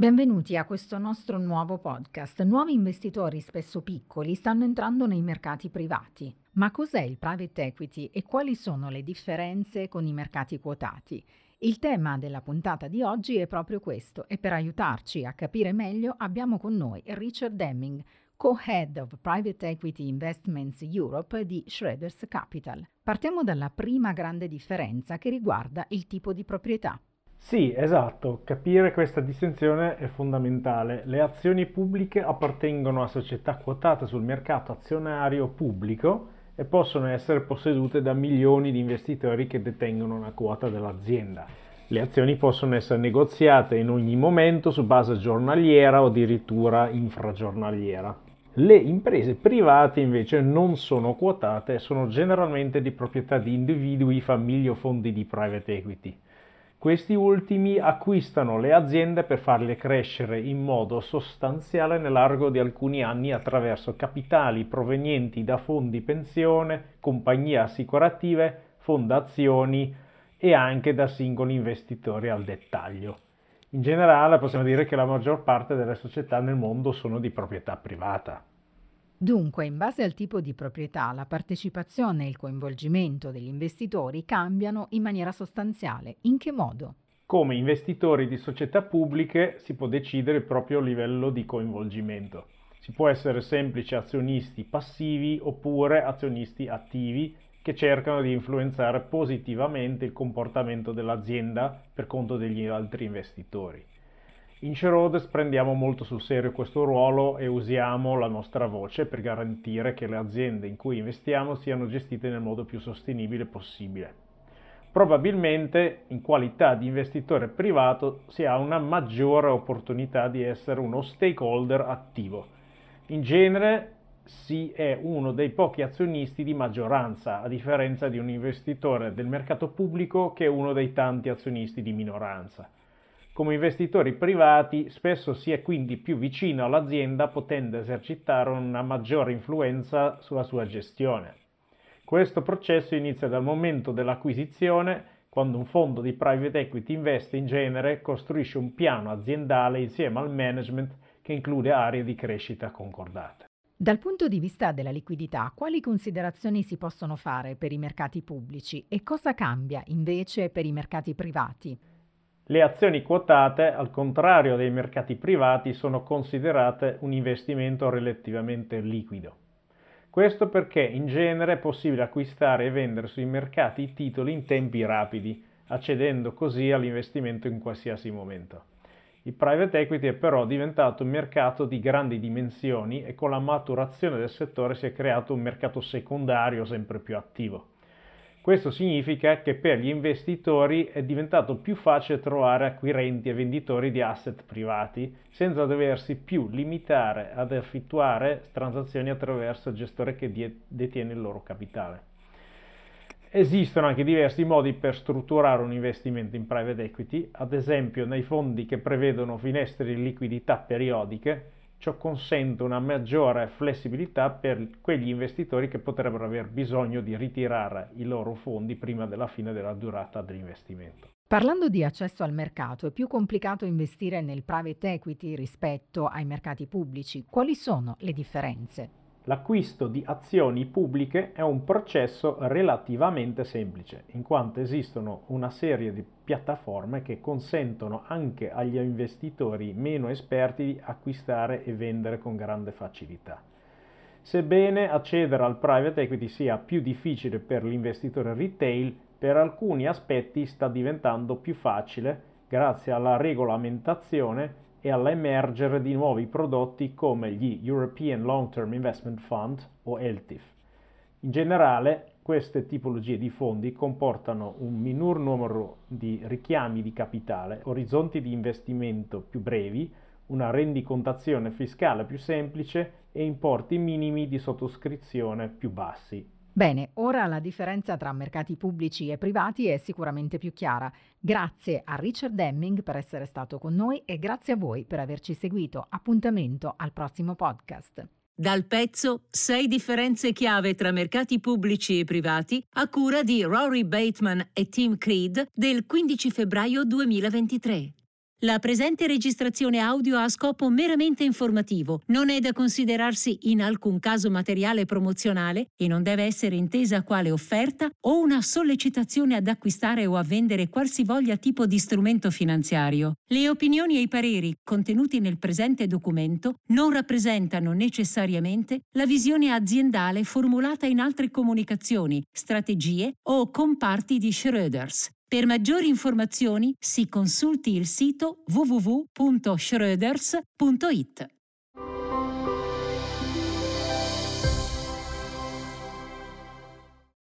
Benvenuti a questo nostro nuovo podcast. Nuovi investitori, spesso piccoli, stanno entrando nei mercati privati. Ma cos'è il private equity e quali sono le differenze con i mercati quotati? Il tema della puntata di oggi è proprio questo e per aiutarci a capire meglio abbiamo con noi Richard Deming, co-head of Private Equity Investments Europe di Schroeder's Capital. Partiamo dalla prima grande differenza che riguarda il tipo di proprietà. Sì, esatto, capire questa distinzione è fondamentale. Le azioni pubbliche appartengono a società quotate sul mercato azionario pubblico e possono essere possedute da milioni di investitori che detengono una quota dell'azienda. Le azioni possono essere negoziate in ogni momento su base giornaliera o addirittura infragiornaliera. Le imprese private invece non sono quotate e sono generalmente di proprietà di individui, famiglie o fondi di private equity. Questi ultimi acquistano le aziende per farle crescere in modo sostanziale nell'arco di alcuni anni attraverso capitali provenienti da fondi pensione, compagnie assicurative, fondazioni e anche da singoli investitori al dettaglio. In generale possiamo dire che la maggior parte delle società nel mondo sono di proprietà privata. Dunque, in base al tipo di proprietà, la partecipazione e il coinvolgimento degli investitori cambiano in maniera sostanziale. In che modo? Come investitori di società pubbliche si può decidere il proprio livello di coinvolgimento. Si può essere semplici azionisti passivi oppure azionisti attivi che cercano di influenzare positivamente il comportamento dell'azienda per conto degli altri investitori. In Shareholders prendiamo molto sul serio questo ruolo e usiamo la nostra voce per garantire che le aziende in cui investiamo siano gestite nel modo più sostenibile possibile. Probabilmente in qualità di investitore privato si ha una maggiore opportunità di essere uno stakeholder attivo. In genere si è uno dei pochi azionisti di maggioranza, a differenza di un investitore del mercato pubblico che è uno dei tanti azionisti di minoranza. Come investitori privati spesso si è quindi più vicino all'azienda potendo esercitare una maggiore influenza sulla sua gestione. Questo processo inizia dal momento dell'acquisizione, quando un fondo di private equity investe in genere costruisce un piano aziendale insieme al management che include aree di crescita concordate. Dal punto di vista della liquidità, quali considerazioni si possono fare per i mercati pubblici e cosa cambia invece per i mercati privati? Le azioni quotate, al contrario dei mercati privati, sono considerate un investimento relativamente liquido. Questo perché in genere è possibile acquistare e vendere sui mercati titoli in tempi rapidi, accedendo così all'investimento in qualsiasi momento. Il private equity è però diventato un mercato di grandi dimensioni e con la maturazione del settore si è creato un mercato secondario sempre più attivo. Questo significa che per gli investitori è diventato più facile trovare acquirenti e venditori di asset privati senza doversi più limitare ad effettuare transazioni attraverso il gestore che detiene il loro capitale. Esistono anche diversi modi per strutturare un investimento in private equity, ad esempio nei fondi che prevedono finestre di liquidità periodiche Ciò consente una maggiore flessibilità per quegli investitori che potrebbero aver bisogno di ritirare i loro fondi prima della fine della durata dell'investimento. Parlando di accesso al mercato, è più complicato investire nel private equity rispetto ai mercati pubblici. Quali sono le differenze? L'acquisto di azioni pubbliche è un processo relativamente semplice, in quanto esistono una serie di piattaforme che consentono anche agli investitori meno esperti di acquistare e vendere con grande facilità. Sebbene accedere al private equity sia più difficile per l'investitore retail, per alcuni aspetti sta diventando più facile grazie alla regolamentazione e all'emergere di nuovi prodotti come gli European Long Term Investment Fund o ELTIF. In generale, queste tipologie di fondi comportano un minor numero di richiami di capitale, orizzonti di investimento più brevi, una rendicontazione fiscale più semplice e importi minimi di sottoscrizione più bassi. Bene, ora la differenza tra mercati pubblici e privati è sicuramente più chiara. Grazie a Richard Deming per essere stato con noi e grazie a voi per averci seguito. Appuntamento al prossimo podcast. Dal pezzo 6 differenze chiave tra mercati pubblici e privati a cura di Rory Bateman e Tim Creed del 15 febbraio 2023. La presente registrazione audio ha scopo meramente informativo, non è da considerarsi in alcun caso materiale promozionale e non deve essere intesa quale offerta o una sollecitazione ad acquistare o a vendere qualsivoglia tipo di strumento finanziario. Le opinioni e i pareri contenuti nel presente documento non rappresentano necessariamente la visione aziendale formulata in altre comunicazioni, strategie o comparti di Schröders. Per maggiori informazioni si consulti il sito www.schröders.it.